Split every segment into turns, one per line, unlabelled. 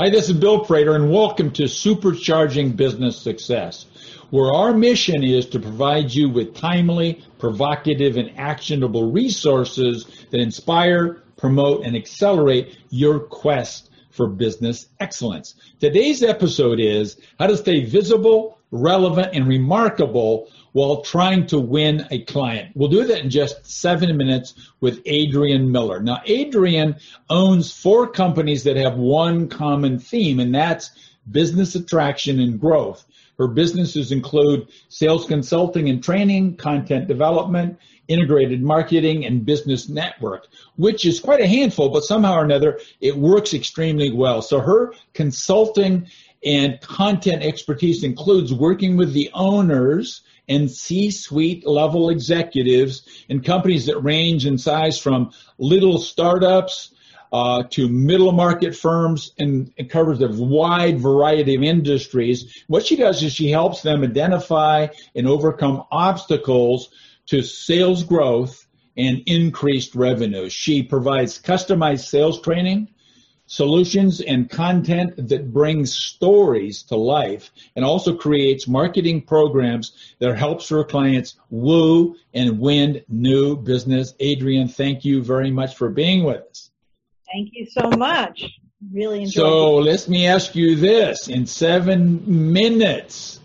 Hi, this is Bill Prater, and welcome to Supercharging Business Success, where our mission is to provide you with timely, provocative, and actionable resources that inspire, promote, and accelerate your quest for business excellence. Today's episode is how to stay visible, relevant, and remarkable while trying to win a client. We'll do that in just seven minutes with Adrian Miller. Now, Adrian owns four companies that have one common theme, and that's business attraction and growth. Her businesses include sales consulting and training, content development, integrated marketing, and business network, which is quite a handful, but somehow or another, it works extremely well. So her consulting and content expertise includes working with the owners and C-suite level executives in companies that range in size from little startups uh, to middle market firms and it covers a wide variety of industries. What she does is she helps them identify and overcome obstacles to sales growth and increased revenue. She provides customized sales training, solutions and content that brings stories to life and also creates marketing programs that helps her clients woo and win new business. Adrian, thank you very much for being with us.
Thank you so much. Really enjoyed
So it. let me ask you this in seven minutes.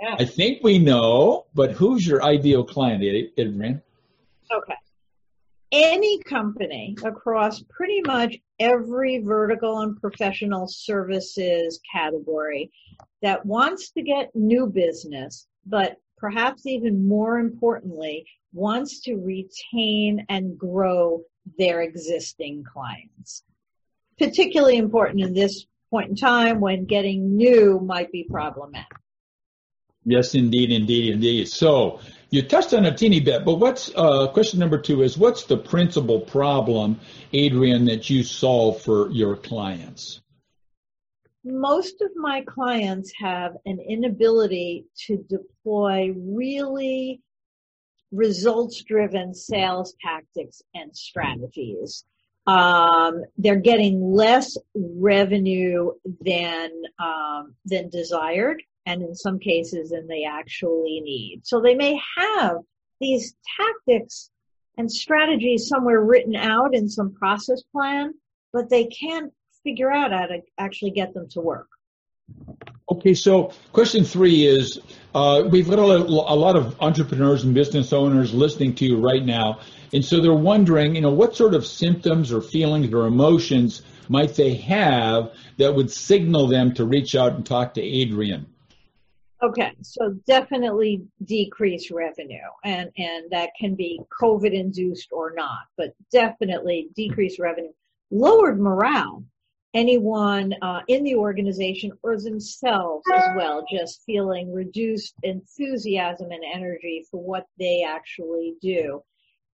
Yeah. I think we know, but who's your ideal client, Adrienne?
Okay any company across pretty much every vertical and professional services category that wants to get new business, but perhaps even more importantly, wants to retain and grow their existing clients. Particularly important in this point in time when getting new might be problematic.
Yes, indeed, indeed, indeed. So you touched on a teeny bit, but what's uh, question number two is what's the principal problem, Adrian, that you solve for your clients?
Most of my clients have an inability to deploy really results driven sales tactics and strategies. Um, they're getting less revenue than um, than desired and in some cases than they actually need. So they may have these tactics and strategies somewhere written out in some process plan, but they can't figure out how to actually get them to work.
Okay, so question three is uh, we've got a lot, a lot of entrepreneurs and business owners listening to you right now, and so they're wondering, you know, what sort of symptoms or feelings or emotions might they have that would signal them to reach out and talk to Adrian?
Okay, so definitely decrease revenue, and and that can be COVID induced or not, but definitely decreased revenue, lowered morale. Anyone uh, in the organization or themselves as well, just feeling reduced enthusiasm and energy for what they actually do,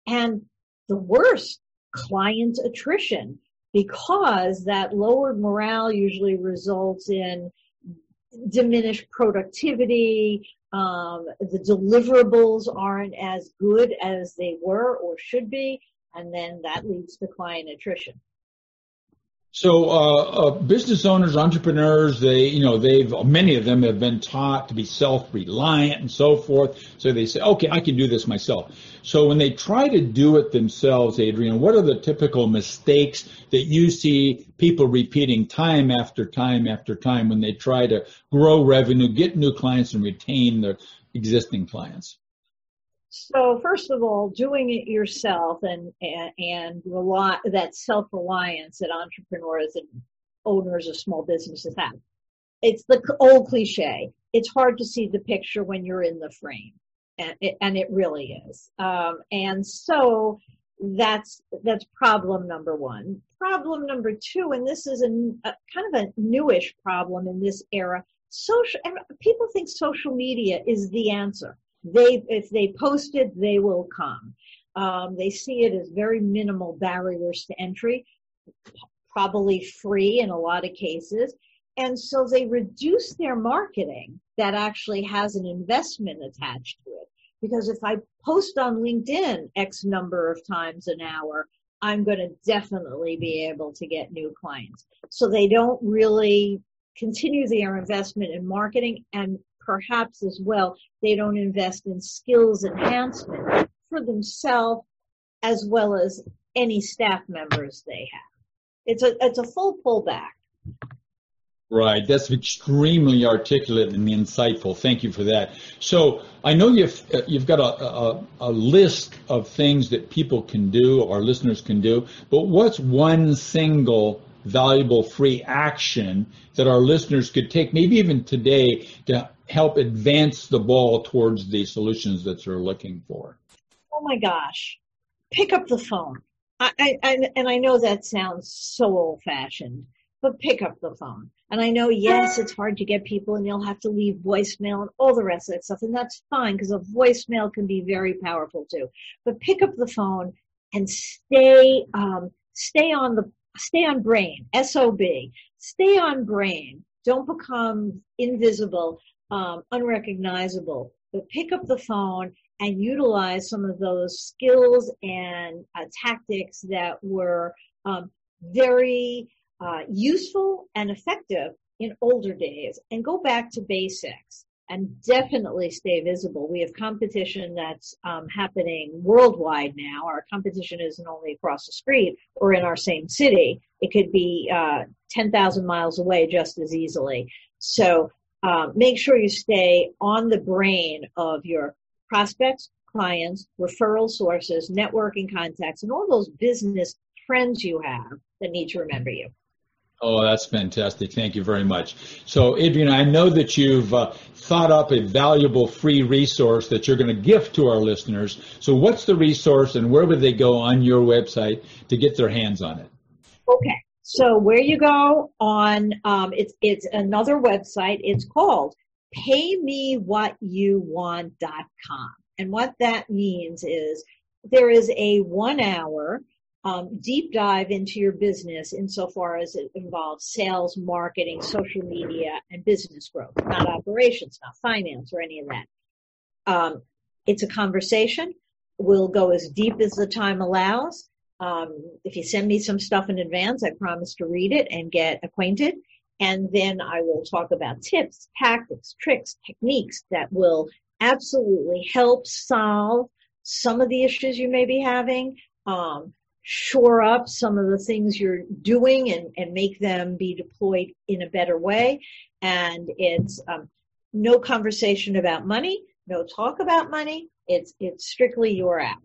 and the worst, client attrition, because that lowered morale usually results in diminished productivity. Um, the deliverables aren't as good as they were or should be, and then that leads to client attrition.
So, uh, uh, business owners, entrepreneurs, they, you know, they've, many of them have been taught to be self-reliant and so forth. So they say, okay, I can do this myself. So when they try to do it themselves, Adrian, what are the typical mistakes that you see people repeating time after time after time when they try to grow revenue, get new clients and retain their existing clients?
So first of all, doing it yourself and and, and rely, that self reliance that entrepreneurs and owners of small businesses have. It's the old cliche. It's hard to see the picture when you're in the frame, and it, and it really is. Um, and so that's that's problem number one. Problem number two, and this is a, a kind of a newish problem in this era. Social people think social media is the answer they if they post it, they will come. Um, they see it as very minimal barriers to entry, probably free in a lot of cases. And so they reduce their marketing that actually has an investment attached to it. Because if I post on LinkedIn X number of times an hour, I'm going to definitely be able to get new clients. So they don't really continue their investment in marketing and perhaps as well, they don't invest in skills enhancement for themselves as well as any staff members they have. It's a, it's a full pullback.
Right. That's extremely articulate and insightful. Thank you for that. So I know you've you've got a, a, a list of things that people can do, our listeners can do. But what's one single valuable free action that our listeners could take, maybe even today, to help advance the ball towards the solutions that they're looking for?
Oh my gosh! Pick up the phone. I, I, and I know that sounds so old fashioned, but pick up the phone. And I know, yes, it's hard to get people and you'll have to leave voicemail and all the rest of that stuff. And that's fine because a voicemail can be very powerful too. But pick up the phone and stay, um, stay on the, stay on brain, SOB, stay on brain. Don't become invisible, um, unrecognizable, but pick up the phone and utilize some of those skills and uh, tactics that were um, very uh, useful and effective in older days and go back to basics and definitely stay visible. We have competition that's um, happening worldwide now. Our competition isn't only across the street or in our same city. It could be uh, 10,000 miles away just as easily. So uh, make sure you stay on the brain of your prospects, clients, referral sources, networking contacts, and all those business friends you have that need to remember you.
Oh, that's fantastic. Thank you very much. So, Adrian, I know that you've uh, thought up a valuable free resource that you're going to gift to our listeners. So, what's the resource and where would they go on your website to get their hands on it?
Okay. So, where you go on, um, it's, it's another website. It's called paymewhatyouwant.com. And what that means is there is a one hour um, deep dive into your business insofar as it involves sales, marketing, social media, and business growth, not operations, not finance, or any of that. Um, it's a conversation. We'll go as deep as the time allows. Um, if you send me some stuff in advance, I promise to read it and get acquainted. And then I will talk about tips, tactics, tricks, techniques that will absolutely help solve some of the issues you may be having. Um, shore up some of the things you're doing and, and make them be deployed in a better way. And it's um, no conversation about money, no talk about money. It's it's strictly your app.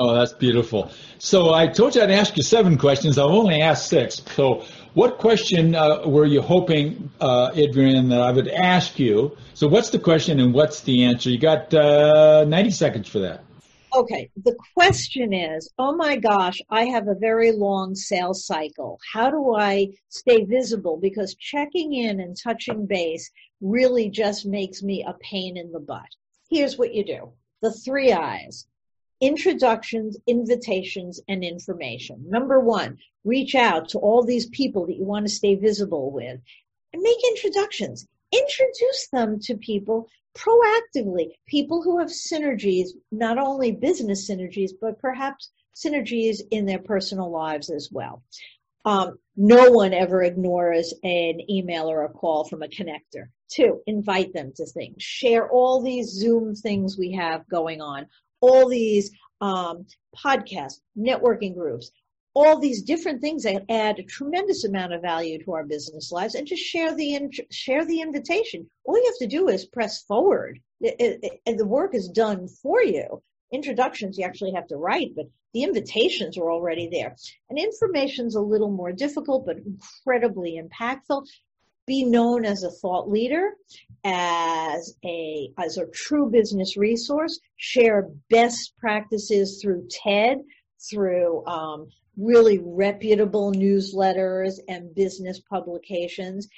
Oh, that's beautiful. So I told you I'd ask you seven questions. I've only asked six. So what question uh, were you hoping, uh, Adrian, that I would ask you? So what's the question and what's the answer? You got uh, 90 seconds for that.
Okay, the question is, oh my gosh, I have a very long sales cycle. How do I stay visible? Because checking in and touching base really just makes me a pain in the butt. Here's what you do. The three I's. Introductions, invitations, and information. Number one, reach out to all these people that you want to stay visible with and make introductions. Introduce them to people proactively people who have synergies, not only business synergies, but perhaps synergies in their personal lives as well. Um, no one ever ignores an email or a call from a connector. Two, invite them to things. Share all these Zoom things we have going on, all these um, podcasts, networking groups, all these different things that add a tremendous amount of value to our business lives and just share the in, share the invitation. All you have to do is press forward. And the work is done for you. Introductions you actually have to write but the invitations are already there. And information's a little more difficult but incredibly impactful. Be known as a thought leader as a as a true business resource share best practices through TED through um, really reputable newsletters and business publications.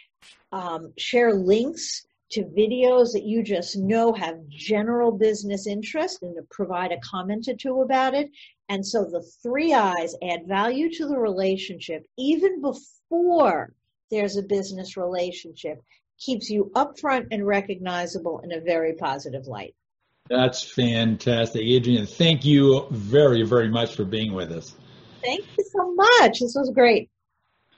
Um, share links to videos that you just know have general business interest and to provide a comment or two about it. And so the three I's add value to the relationship even before there's a business relationship, keeps you upfront and recognizable in a very positive light.
That's fantastic. Adrian, thank you very, very much for being with us.
Thank you so much. This was great.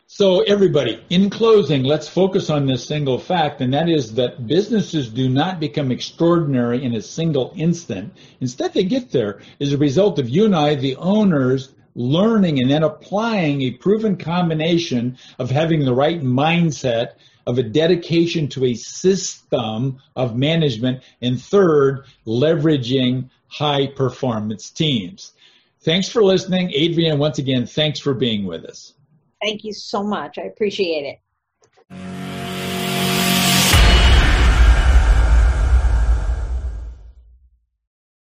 So everybody, in closing, let's focus on this single fact, and that is that businesses do not become extraordinary in a single instant. Instead, they get there as a result of you and I, the owners, learning and then applying a proven combination of having the right mindset, of a dedication to a system of management, and third, leveraging high performance teams. Thanks for listening. Adrienne, once again, thanks for being with us.
Thank you so much. I appreciate it.